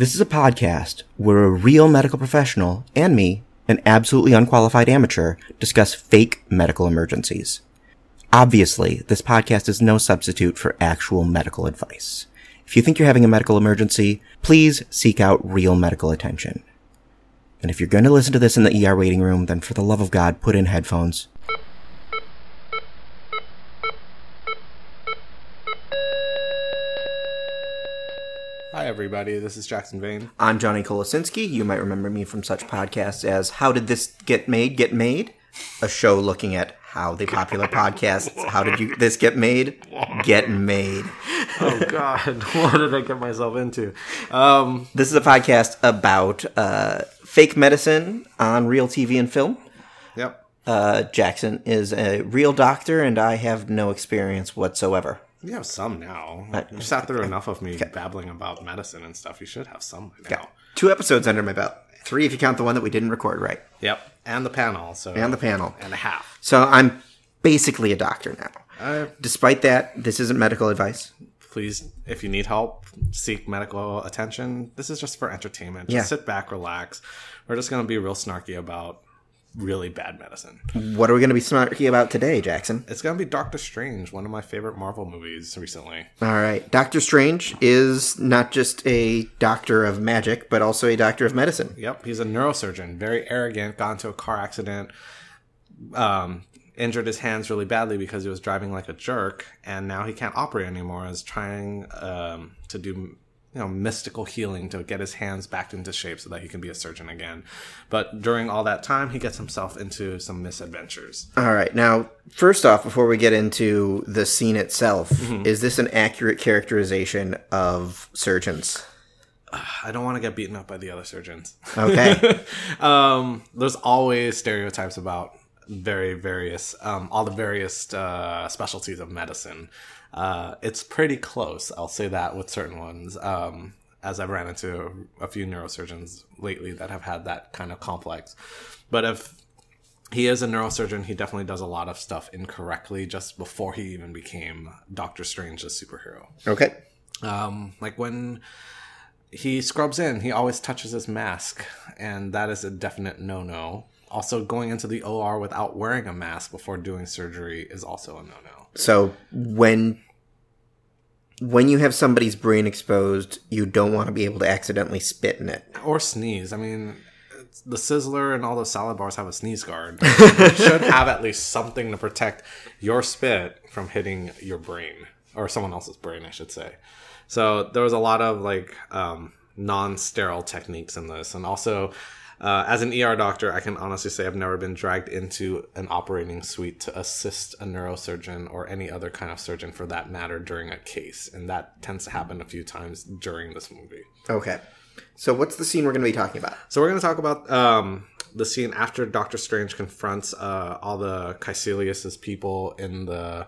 This is a podcast where a real medical professional and me, an absolutely unqualified amateur, discuss fake medical emergencies. Obviously, this podcast is no substitute for actual medical advice. If you think you're having a medical emergency, please seek out real medical attention. And if you're going to listen to this in the ER waiting room, then for the love of God, put in headphones. Hi, everybody. This is Jackson Vane. I'm Johnny Kolosinski. You might remember me from such podcasts as How Did This Get Made? Get Made? A show looking at how the popular podcasts How Did You This Get Made? Get Made. Oh, God. what did I get myself into? Um, This is a podcast about uh, fake medicine on real TV and film. yep. Uh, Jackson is a real doctor, and I have no experience whatsoever. You have some now. You've sat through enough of me babbling about medicine and stuff. You should have some now. Two episodes under my belt. Three if you count the one that we didn't record right. Yep. And the panel. So And the panel. and a half. So I'm basically a doctor now. Uh, Despite that, this isn't medical advice. please, if you need help, seek medical attention. This is just for entertainment. Just Yeah. sit back, relax. We're just going to be real snarky about really bad medicine. What are we going to be snarky about today, Jackson? It's going to be Doctor Strange, one of my favorite Marvel movies recently. All right. Doctor Strange is not just a doctor of magic, but also a doctor of medicine. Yep, he's a neurosurgeon, very arrogant, got into a car accident, um, injured his hands really badly because he was driving like a jerk, and now he can't operate anymore. Is trying um, to do you know mystical healing to get his hands back into shape so that he can be a surgeon again. But during all that time, he gets himself into some misadventures. All right. Now, first off, before we get into the scene itself, is this an accurate characterization of surgeons? I don't want to get beaten up by the other surgeons. Okay. um, there's always stereotypes about very various um, all the various uh, specialties of medicine. Uh, it's pretty close, I'll say that with certain ones. Um, as I've ran into a few neurosurgeons lately that have had that kind of complex. But if he is a neurosurgeon, he definitely does a lot of stuff incorrectly just before he even became Doctor Strange, the superhero. okay. Um, like when he scrubs in, he always touches his mask, and that is a definite no no. Also, going into the OR without wearing a mask before doing surgery is also a no no. So when when you have somebody's brain exposed, you don't want to be able to accidentally spit in it. Or sneeze. I mean, the Sizzler and all those salad bars have a sneeze guard. you should have at least something to protect your spit from hitting your brain or someone else's brain, I should say. So there was a lot of like um, non-sterile techniques in this, and also. Uh, as an ER doctor, I can honestly say I've never been dragged into an operating suite to assist a neurosurgeon or any other kind of surgeon for that matter during a case. And that tends to happen a few times during this movie. Okay. So what's the scene we're going to be talking about? So we're going to talk about um, the scene after Doctor Strange confronts uh, all the Kaecilius's people in the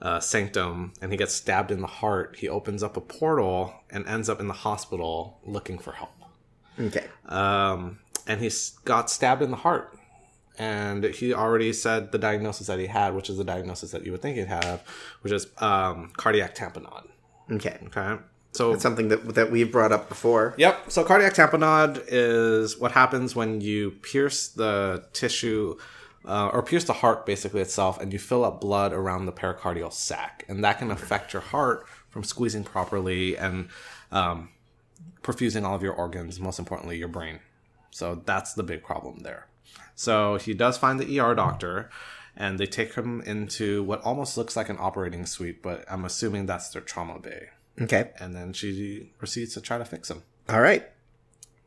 uh, sanctum, and he gets stabbed in the heart. He opens up a portal and ends up in the hospital looking for help. Okay. Um, and he got stabbed in the heart. And he already said the diagnosis that he had, which is the diagnosis that you would think he'd have, which is um, cardiac tamponade. Okay. Okay. So it's something that that we've brought up before. Yep. So cardiac tamponade is what happens when you pierce the tissue uh, or pierce the heart basically itself and you fill up blood around the pericardial sac. And that can affect your heart from squeezing properly and um, perfusing all of your organs, most importantly, your brain. So that's the big problem there. So he does find the ER doctor and they take him into what almost looks like an operating suite, but I'm assuming that's their trauma bay. Okay. And then she proceeds to try to fix him. All right.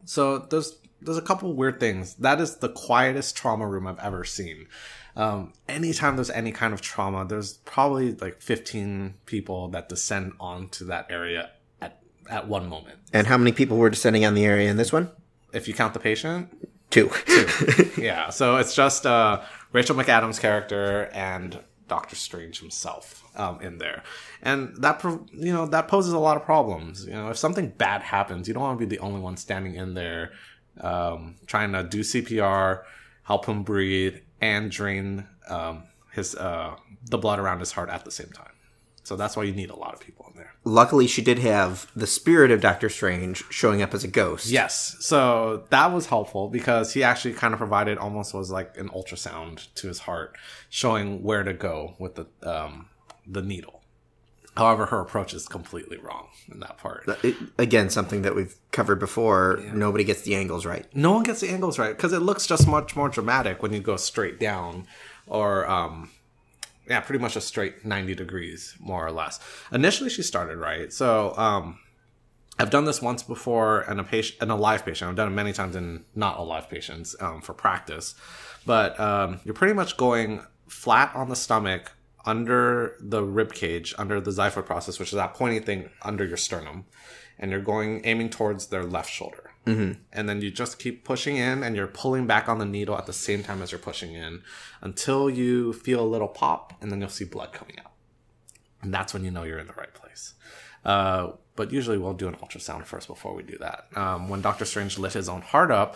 So there's there's a couple weird things. That is the quietest trauma room I've ever seen. Um, anytime there's any kind of trauma, there's probably like 15 people that descend onto that area at at one moment. And how many people were descending on the area in this one? If you count the patient, Two. Two. yeah. So it's just uh, Rachel McAdams' character and Doctor Strange himself um, in there, and that you know that poses a lot of problems. You know, if something bad happens, you don't want to be the only one standing in there um, trying to do CPR, help him breathe, and drain um, his uh, the blood around his heart at the same time. So that's why you need a lot of people in there. Luckily, she did have the spirit of Doctor Strange showing up as a ghost. Yes. So that was helpful because he actually kind of provided almost was like an ultrasound to his heart, showing where to go with the um, the needle. However, her approach is completely wrong in that part. It- again, something that we've covered before. Nobody gets the angles right. No one gets the angles right because it looks just much more dramatic when you go straight down, or um, yeah, pretty much a straight ninety degrees more or less. Initially, she started right, so um, I've done this once before in a patient, in a live patient. I've done it many times in not alive patients um, for practice, but um, you're pretty much going flat on the stomach under the rib cage, under the xiphoid process, which is that pointy thing under your sternum, and you're going aiming towards their left shoulder. Mm-hmm. And then you just keep pushing in, and you're pulling back on the needle at the same time as you're pushing in until you feel a little pop, and then you'll see blood coming out. And that's when you know you're in the right place. Uh, but usually we'll do an ultrasound first before we do that. Um, when Doctor Strange lit his own heart up,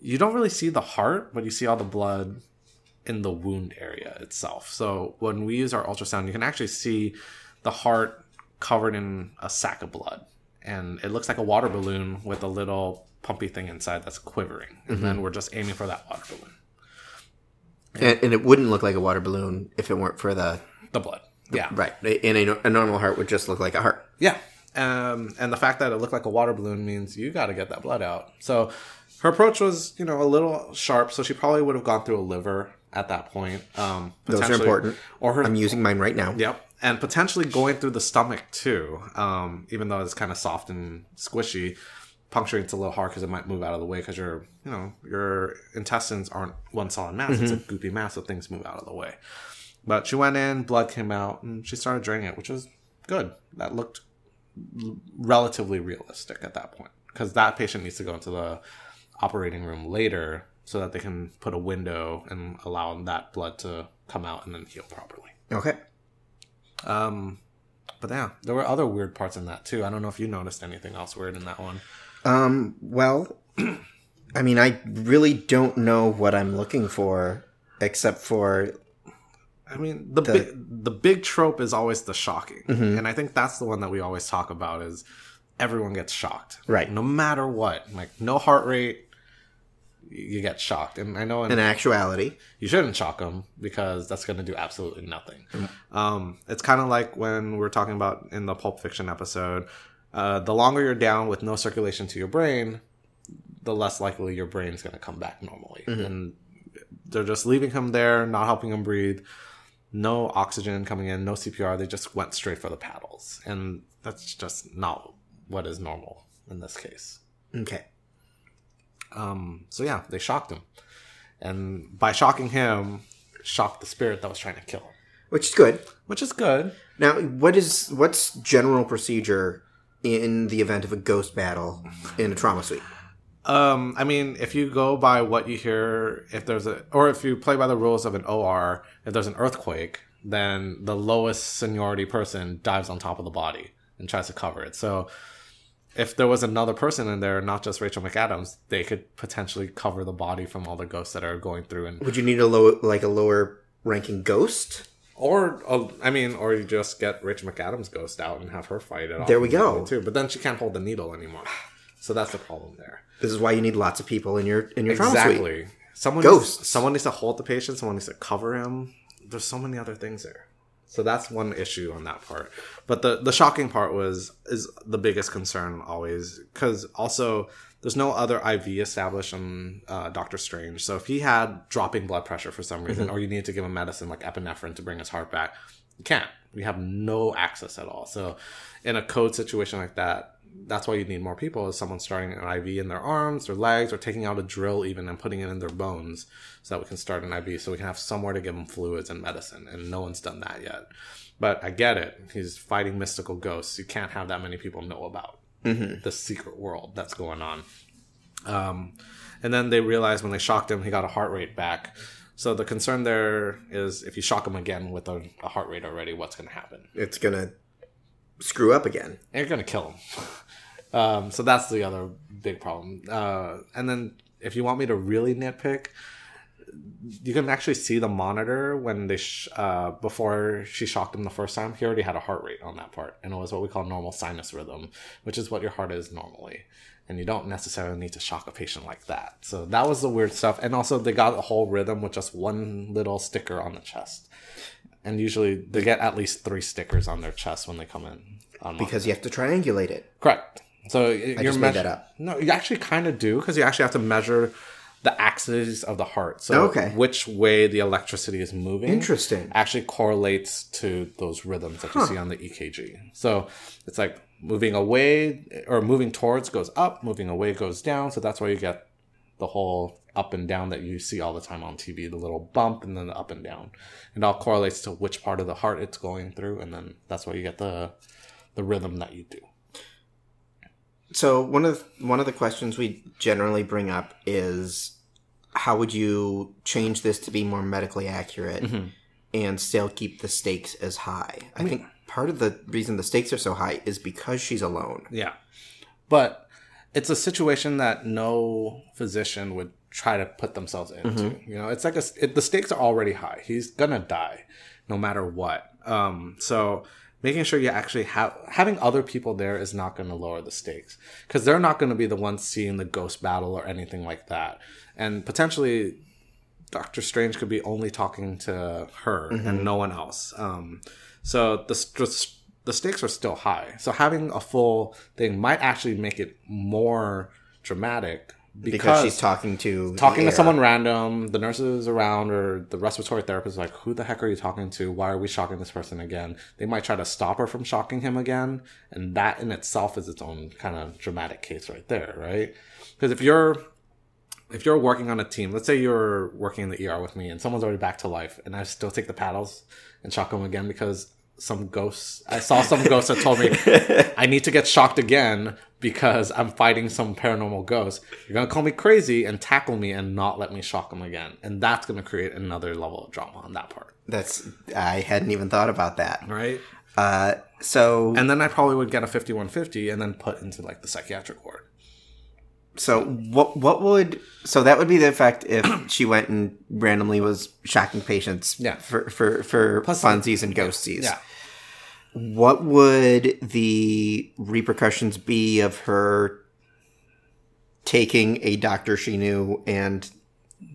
you don't really see the heart, but you see all the blood in the wound area itself. So when we use our ultrasound, you can actually see the heart covered in a sack of blood. And it looks like a water balloon with a little pumpy thing inside that's quivering. And then we're just aiming for that water balloon. And, and it wouldn't look like a water balloon if it weren't for the The blood. Yeah. right. And a, a normal heart would just look like a heart. Yeah. Um, and the fact that it looked like a water balloon means you got to get that blood out. So her approach was, you know, a little sharp. So she probably would have gone through a liver at that point. Um, Those are important. Or her I'm using mine right now. Yep. And potentially going through the stomach too, um, even though it's kind of soft and squishy. Puncturing it's a little hard because it might move out of the way because your, you know, your intestines aren't one solid mass. It's a goopy mass, so things move out of the way. But she went in, blood came out, and she started draining it, which was good. That looked relatively realistic at that point because that patient needs to go into the operating room later so that they can put a window and allow that blood to come out and then heal properly. Okay. Um, but yeah, there were other weird parts in that too. I don't know if you noticed anything else weird in that one. Um, well, I mean, I really don't know what I'm looking for except for I mean, the big the big trope is always the shocking, and I think that's the one that we always talk about is everyone gets shocked, Right. No matter what, like no heart rate, you get shocked, and I know in in actuality. you shouldn't shock them because that's going to do absolutely nothing. Um, it's kind of like when we're talking about in the Pulp Fiction episode. Uh, the longer you're down with no circulation to your brain, the less likely your brain's going to come back normally. And they're just leaving him there, not helping him breathe. No oxygen coming in, no CPR. They just went straight for the paddles, and that's just not what is normal in this case. Okay. Um, so yeah, they shocked him, and by shocking him, shocked the spirit that was trying to kill him, Which is good. which is good. Now, what is what's general procedure in the event of a ghost battle in a trauma suite? Um, I mean, if you go by what you hear, if there's a, or if you play by the rules of an OR, if there's an earthquake, then the lowest seniority person dives on top of the body and tries to cover it. So, if there was another person in there, not just Rachel McAdams, they could potentially cover the body from all the ghosts that are going through and Would you need a low like a lower ranking ghost? Or, uh, I mean, or you just get Rachel McAdams' ghost out and have her fight it off. There we go. Too, but then she can't hold the needle anymore. So that's the problem there. This is why you need lots of people in your in your trauma suite. Exactly. Someone Ghosts. Needs, someone needs to hold the patient. Someone needs to cover him. There's so many other things there. So that's one issue on that part. But the the shocking part was is the biggest concern always because also there's no other IV established on uh, Doctor Strange. So if he had dropping blood pressure for some reason, or you need to give him medicine like epinephrine to bring his heart back, you can't. We have no access at all. So in a code situation like that, that's why you need more people is someone starting an IV in their arms, their legs, or taking out a drill even and putting it in their bones so that we can start an IV so we can have somewhere to give them fluids and medicine. And no one's done that yet. But I get it. He's fighting mystical ghosts. You can't have that many people know about the secret world that's going on. Um, and then they realized when they shocked him, he got a heart rate back. So the concern there is if you shock him again with a, a heart rate already, what's going to happen? It's gonna screw up again. and you're gonna kill him. um, so that's the other big problem. Uh, and then if you want me to really nitpick, you can actually see the monitor when they sh- uh, before she shocked him the first time. He already had a heart rate on that part, and it was what we call normal sinus rhythm, which is what your heart is normally. And you don't necessarily need to shock a patient like that. So that was the weird stuff. And also, they got a whole rhythm with just one little sticker on the chest. And usually, they get at least three stickers on their chest when they come in. On Because you have to triangulate it. Correct. So I just made that up. No, you actually kind of do because you actually have to measure the axis of the heart. So Okay. which way the electricity is moving. Interesting. Actually correlates to those rhythms that you see on the EKG. So it's like moving away or moving towards goes up, moving away goes down. So that's why you get the whole up and down that you see all the time on TV, the little bump and then the up and down. It all correlates to which part of the heart it's going through, and then that's why you get the the rhythm that you do. So one of one of the questions we generally bring up is how would you change this to be more medically accurate mm-hmm. and still keep the stakes as high? I, think part of the reason the stakes are so high is because she's alone. Yeah. But it's a situation that no physician would try to put themselves into. You know, it's like a, it, the stakes are already high. He's gonna die no matter what. Um, so making sure you actually have having other people there is not going to lower the stakes because they're not going to be the ones seeing the ghost battle or anything like that. And potentially Doctor Strange could be only talking to her and no one else. Um, so the st- the stakes are still high. So having a full thing might actually make it more dramatic because, Because she's talking to talking to someone random, the nurses around or the respiratory therapist is like, who the heck are you talking to? Why are we shocking this person again? They might try to stop her from shocking him again, and that in itself is its own kind of dramatic case right there, right? Because if you're if you're working on a team, let's say you're working in the ER with me and someone's already back to life, and I still take the paddles and shock them again because some ghosts, I saw some ghosts that told me I need to get shocked again because I'm fighting some paranormal ghost. You're gonna call me crazy and tackle me and not let me shock them again, and that's gonna create another level of drama on that part, That's I hadn't even thought about that. right? Uh, so And then I probably would get a 5150 and then put into like the psychiatric ward. So what what would so that would be the effect if she went and randomly was shocking patients Yeah. for for for funsies and ghosties. Yeah. What would the repercussions be of her taking a doctor she knew and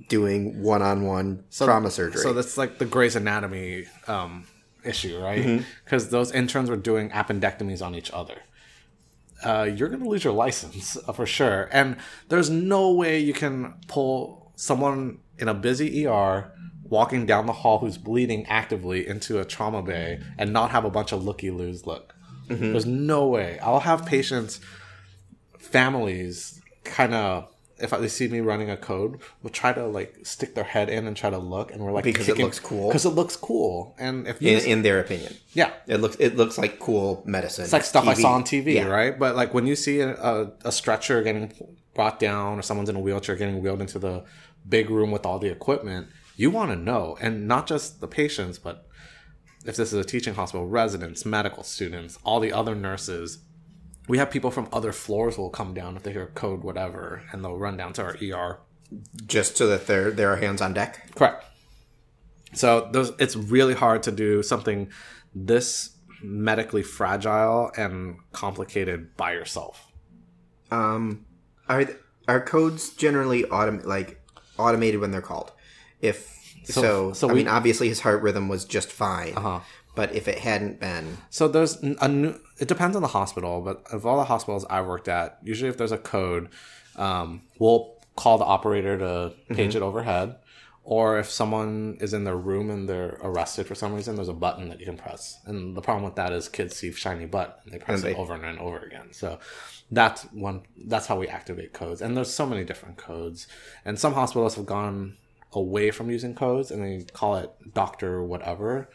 doing one-on-one trauma surgery? So that's like the Grey's Anatomy um, issue, right? Because those interns were doing appendectomies on each other. Uh, you're going to lose your license uh, for sure. And there's no way you can pull someone in a busy ER walking down the hall who's bleeding actively into a trauma bay and not have a bunch of looky loos look. There's no way. I'll have patients, families, kind of. If they see me running a code, will try to like stick their head in and try to look, and we're like Because it looks cool? Because it looks cool, and if in, in their opinion, yeah, it looks it looks like cool medicine. it's like stuff I saw on TV, Yeah. right? But like when you see a, a, a stretcher getting brought down or someone's in a wheelchair getting wheeled into the big room with all the equipment, you want to know. And not just the patients, but if this is a teaching hospital, residents, medical students, all the other nurses. We have people from other floors will come down if they hear code, whatever, and they'll run down to our ER just so that there there are hands on deck. Correct. So those, it's really hard to do something this medically fragile and complicated by yourself. Um, are th- are codes generally autom- like automated when they're called? If so, so I we- mean, obviously his heart rhythm was just fine. Uh-huh. But if it hadn't been, So there's a new. It depends on the hospital, but of all the hospitals I worked at, usually if there's a code, um, we'll call the operator to page it overhead, or if someone is in their room and they're arrested for some reason, there's a button that you can press. And the problem with that is kids see shiny button and they press And it over and, and over again. So that's one. That's how we activate codes. And there's so many different codes. And some hospitals have gone away from using codes and they call it doctor whatever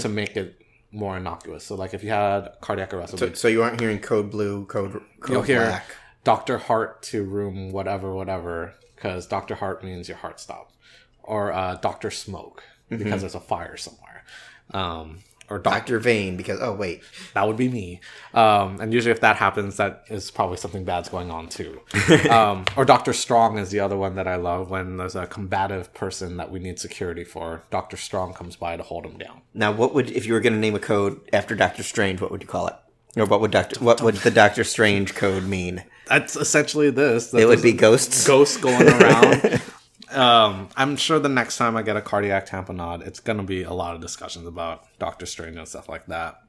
to make it more innocuous. So like if you had cardiac arrest, so, so you aren't hearing code blue, code you'll code hear black. Dr. Heart to room whatever whatever because Dr. Heart means your heart stopped, or uh, Dr. Smoke because there's a fire somewhere. Um, or Dr. Vane, because, oh, wait. that would be me. Um, and usually, if that happens, that is probably something bad's going on too. um, or Doctor Strong is the other one that I love. When there's a combative person that we need security for, Doctor Strong comes by to hold him down. Now, what would, if you were going to name a code after Doctor Strange, what would you call it? Or what would Doctor, what would the Doctor Strange code mean? That's essentially this. It would be ghosts. ghosts going around. um, I'm sure the next time I get a cardiac tamponade, it's going to be a lot of discussions about Doctor Strange and stuff like that.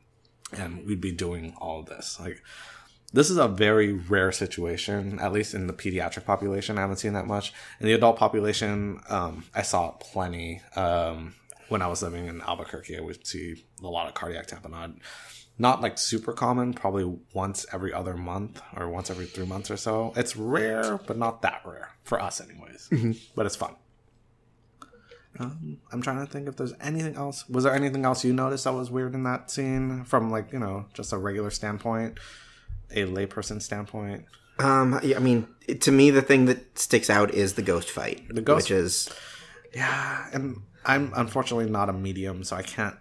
And we'd be doing all this. Like, this is a very rare situation, at least in the pediatric population. I haven't seen that much. In the adult population, um, I saw plenty. Um, when I was living in Albuquerque, I would see a lot of cardiac tamponade. Not like super common, probably once every other month or once every three months or so. It's rare, but not that rare for us, anyways. But it's fun. Um, I'm trying to think if there's anything else. Was there anything else you noticed that was weird in that scene from like you know just a regular standpoint, a layperson standpoint? Um, yeah, I mean, it- to me, the thing that sticks out is the ghost fight, the ghost- which is Yeah, and I'm unfortunately not a medium, so I can't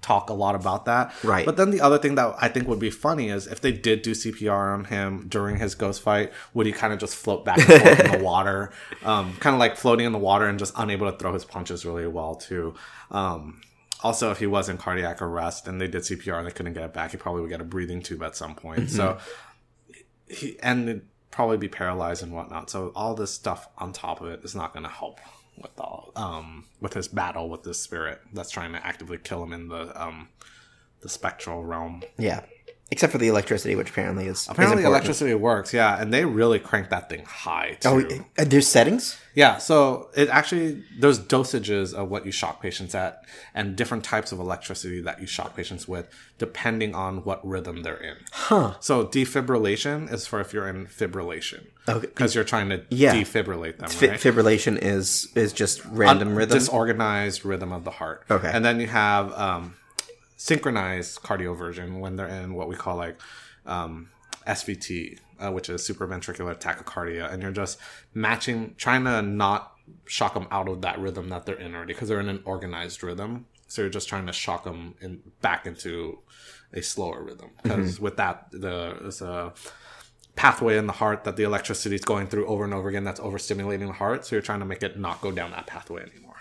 talk a lot about that. Right. But then the other thing that I think would be funny is if they did do CPR on him during his ghost fight, would he kind of just float back and forth in the water, um, kind of like floating in the water and just unable to throw his punches really well too. Um, also, if he was in cardiac arrest and they did CPR and they couldn't get it back, he probably would get a breathing tube at some point. So he and probably be paralyzed and whatnot. So all this stuff on top of it is not going to help with all um with his battle with this spirit that's trying to actively kill him in the um the spectral realm. yeah. Except for the electricity, which apparently is is Apparently, important. electricity works, yeah, and they really crank that thing high too. Oh, there's settings. Yeah, so it actually there's dosages of what you shock patients at, and different types of electricity that you shock patients with, depending on what rhythm they're in. Huh. So defibrillation is for if you're in fibrillation, Okay. because you're trying to Yeah. defibrillate them, Fi- right? fibrillation is is just random rhythm. disorganized rhythm of the heart. Okay. and then you have um, synchronized cardioversion when they're in what we call like um, SVT, uh, which is supraventricular tachycardia, and you're just matching, trying to not shock them out of that rhythm that they're in already because they're in an organized rhythm. So you're just trying to shock them in, back into a slower rhythm. Because with that the there's a pathway in the heart that the electricity is going through over and over again that's overstimulating the heart. So you're trying to make it not go down that pathway anymore.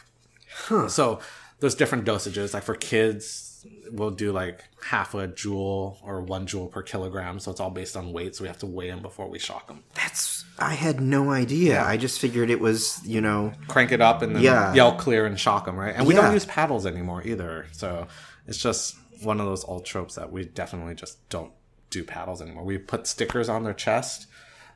So there's different dosages. Like for kids we'll do like half a joule or one joule per kilogram so it's all based on weight so we have to weigh them before we shock them That's I had no idea. I just figured it was you know crank it up and then Yeah. yell clear and shock them right and we Yeah. don't use paddles anymore either so it's just one of those old tropes that we definitely just don't do paddles anymore we put stickers on their chest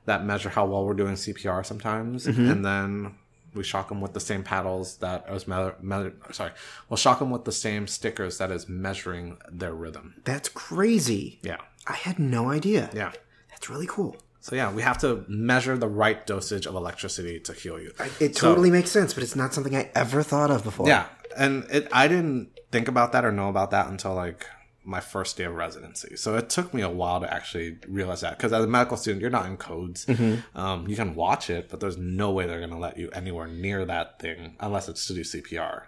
that measure how well we're doing cpr sometimes Mm-hmm. and then we shock them with the same paddles that is me- me- sorry we'll shock them with the same stickers that is measuring their rhythm that's crazy. yeah I had no idea. yeah That's really cool. so yeah we have to measure the right dosage of electricity to heal you It So- totally makes sense, but it's not something I ever thought of before. Yeah, and it I didn't think about that or know about that until like my first day of residency. So it took me a while to actually realize that because as a medical student, you're not in codes. Um, you can watch it, but there's no way they're going to let you anywhere near that thing unless it's to do CPR.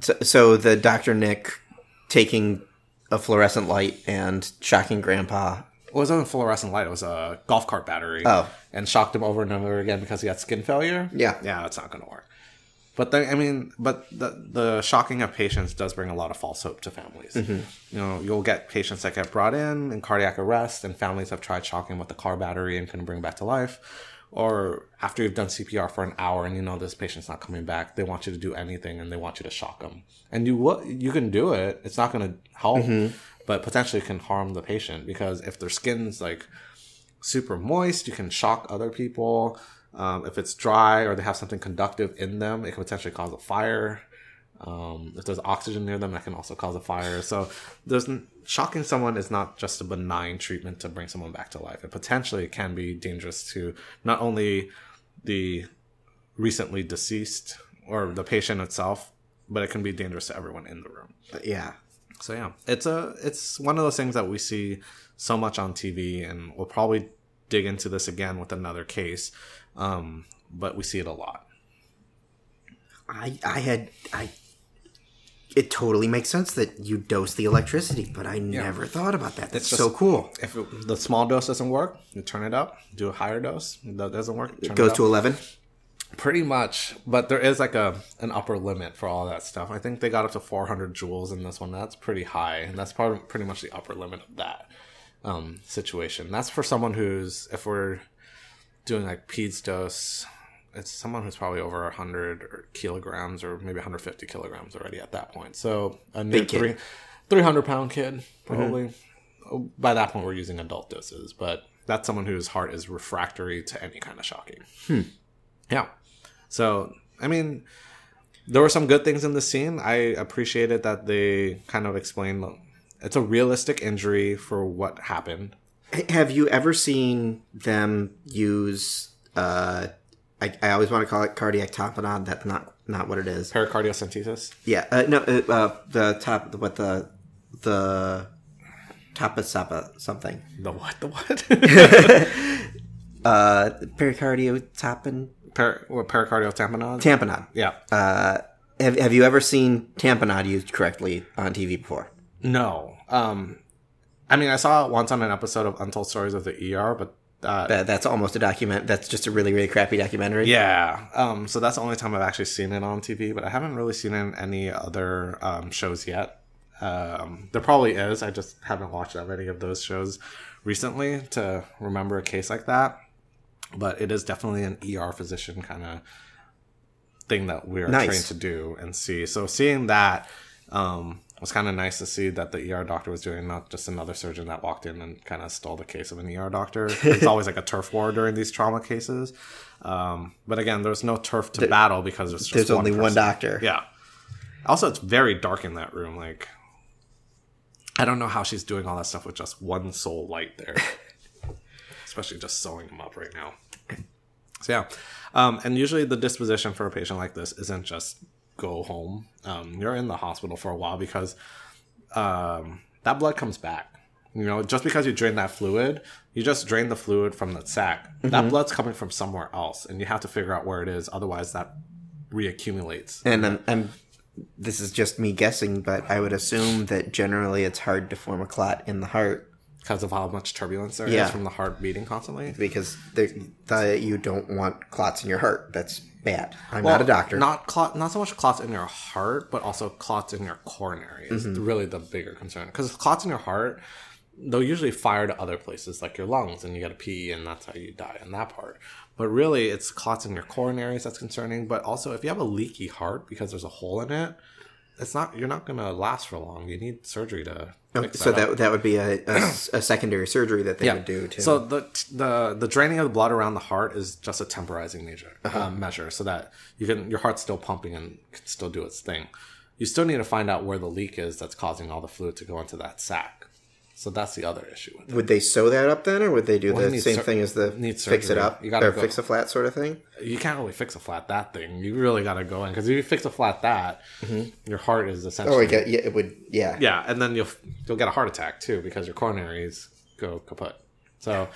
So, so the Dr. Nick taking a fluorescent light and shocking Grandpa. It wasn't a fluorescent light; it was a golf cart battery. Oh. and shocked him over and over again because he had skin failure. Yeah. yeah, it's not going to work. But I mean, but the the shocking of patients does bring a lot of false hope to families. Mm-hmm. You know, you'll get patients that get brought in in cardiac arrest, and families have tried shocking with the car battery and couldn't bring back to life. Or after you've done CPR for an hour and you know this patient's not coming back, they want you to do anything and they want you to shock them. And you what you can do it; it's not going to help, mm-hmm. but potentially can harm the patient because if their skin's like super moist, you can shock other people. Um, if it's dry or they have something conductive in them, it can potentially cause a fire. Um, if there's oxygen near them, that can also cause a fire. So, there's n- shocking someone is not just a benign treatment to bring someone back to life. It potentially can be dangerous to not only the recently deceased or the patient itself, but it can be dangerous to everyone in the room. But yeah. So yeah, it's a it's one of those things that we see so much on TV, and we'll probably dig into this again with another case. Um, but we see it a lot. I I had I it totally makes sense that you dose the electricity, but I never thought about that. That's so cool. If it, the small dose doesn't work, you turn it up. Do a higher dose. If that doesn't work. It goes up. to 11. Pretty much, but there is like a an upper limit for all that stuff. I think they got up to 400 joules in this one. That's pretty high, and that's probably pretty much the upper limit of that um, situation. That's for someone who's if we're doing like peds dose, it's someone who's probably over 100 or kilograms or maybe 150 kilograms already at that point. So a new three, 300 pound kid mm-hmm. probably. Oh, By that point, we're using adult doses, but that's someone whose heart is refractory to any kind of shocking. Hmm. Yeah. So, I mean, there were some good things in the scene. I appreciated that they kind of explained it's a realistic injury for what happened. Have you ever seen them use? Uh, I, I always want to call it cardiac tamponade. That's not not what it is. Pericardiocentesis. Yeah, uh, no, uh, uh, the top, what the the tapasapa something. The what? The what? Uh, pericardio tapon per, what, pericardial tamponade? tamponade. yeah. Uh, have have you ever seen tamponade used correctly on TV before? no. Um, I mean, I saw it once on an episode of Untold Stories of the ER, but uh, That, that's almost a document. That's just a really really crappy documentary. Yeah. Um, so that's the only time I've actually seen it on TV, but I haven't really seen it in any other um, shows yet. Um, there probably is. I just haven't watched that many of those shows recently to remember a case like that. But it is definitely an ER physician kind of thing that we're Nice. trained to do and see. So seeing that um, was kind of nice to see that the ER doctor was doing not just another surgeon that walked in and kind of stole the case of an ER doctor. It's always like a turf war during these trauma cases. Um, but again, there's no turf to battle because there's just There's only one doctor. Yeah. Also, it's very dark in that room. Like, I don't know how she's doing all that stuff with just one sole light there. Especially just sewing them up right now. So yeah, um, and usually the disposition for a patient like this isn't just go home. Um, you're in the hospital for a while because um, that blood comes back. You know, just because you drain that fluid, you just drain the fluid from the sac. That blood's coming from somewhere else, and you have to figure out where it is. Otherwise, that reaccumulates. And I'm, I'm this is just me guessing, but I would assume that generally it's hard to form a clot in the heart because of how much turbulence there is Yeah. from the heart beating constantly. because the, you don't want clots in your heart. That's bad. I'm not a doctor. Not clot, not so much clots in your heart, but also clots in your coronary is Mm-hmm. really the bigger concern. Because clots in your heart, they'll usually fire to other places like your lungs, and you get a PE, and that's how you die in that part. But really, it's clots in your coronaries that's concerning. But also, if you have a leaky heart because there's a hole in it, it's not you're not gonna last for long. You need surgery to. So that that that would be a, a, a secondary surgery that they would do to. So the the the draining of the blood around the heart is just a temporizing measure uh, measure, so that you can your heart's still pumping and can still do its thing. You still need to find out where the leak is that's causing all the fluid to go into that sac. So that's the other issue with it. would they sew that up then, or would they do you the same sur- thing as the fix it up You gotta or go- fix a flat sort of thing? You can't really fix a flat that thing. You really got to go in because if you fix a flat that, mm-hmm. your heart is oh, essentially Oh, get, yeah, it would. Yeah, yeah, and then you'll you'll get a heart attack too because your coronaries go kaput. So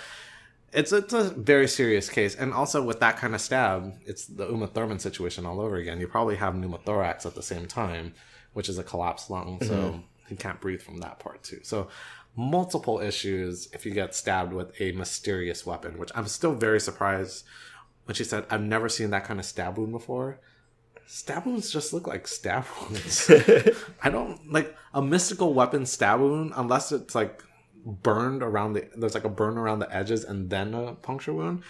it's it's a very serious case, and also with that kind of stab, it's the Uma Thurman situation all over again. You probably have pneumothorax at the same time, which is a collapsed lung, so mm-hmm. you can't breathe from that part too. So multiple issues if you get stabbed with a mysterious weapon, which I'm still very surprised when she said I've never seen that kind of stab wound before stab wounds just look like stab wounds. I don't like a mystical weapon stab wound unless it's like burned around the there's like a burn around the edges and then a puncture wound.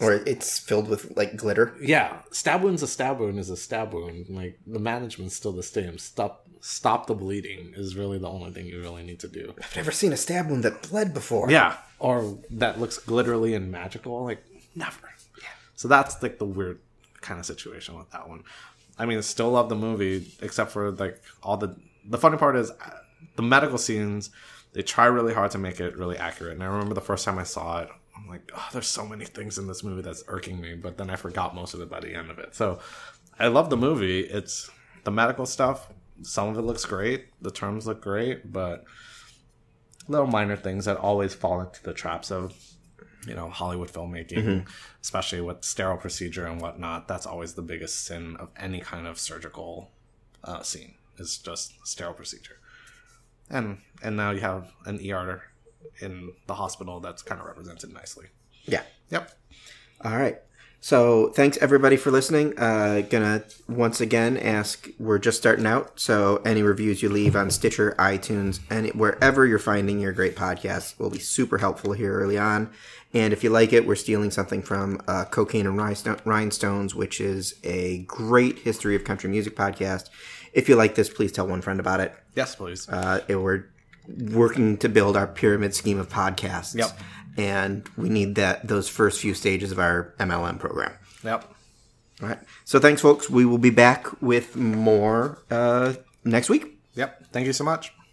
Or it's filled with like glitter. Yeah, stab wound's a stab wound is a stab wound. Like the management's still the same. Stop stop the bleeding is really the only thing you really need to do. I've never seen a stab wound that bled before. Yeah, or that looks glitterly and magical. Like never. Yeah. So that's like the weird kind of situation with that one. I mean, still love the movie, except for like all the the funny part is uh, the medical scenes. They try really hard to make it really accurate. And I remember the first time I saw it, I'm like, oh, there's so many things in this movie that's irking me. But then I forgot most of it by the end of it. So I love the movie. It's the medical stuff. Some of it looks great. The terms look great, but little minor things that always fall into the traps of you know Hollywood filmmaking, especially with sterile procedure and whatnot. That's always the biggest sin of any kind of surgical uh, scene is just sterile procedure. And and now you have an ER in the hospital that's kind of represented nicely. Yeah. Yep. All right. So thanks everybody for listening. Uh, gonna once again ask. We're just starting out, so any reviews you leave on Stitcher, iTunes, and wherever you're finding your great podcasts will be super helpful here early on. And if you like it, we're stealing something from uh, Cocaine and Rhinestones, which is a great history of country music podcast. If you like this, please tell one friend about it. Yes, please. Uh, it- we're working to build our pyramid scheme of podcasts. Yep. And we need that those first few stages of our MLM program. yep. All right. So thanks, folks. We will be back with more uh, next week. Yep. Thank you so much.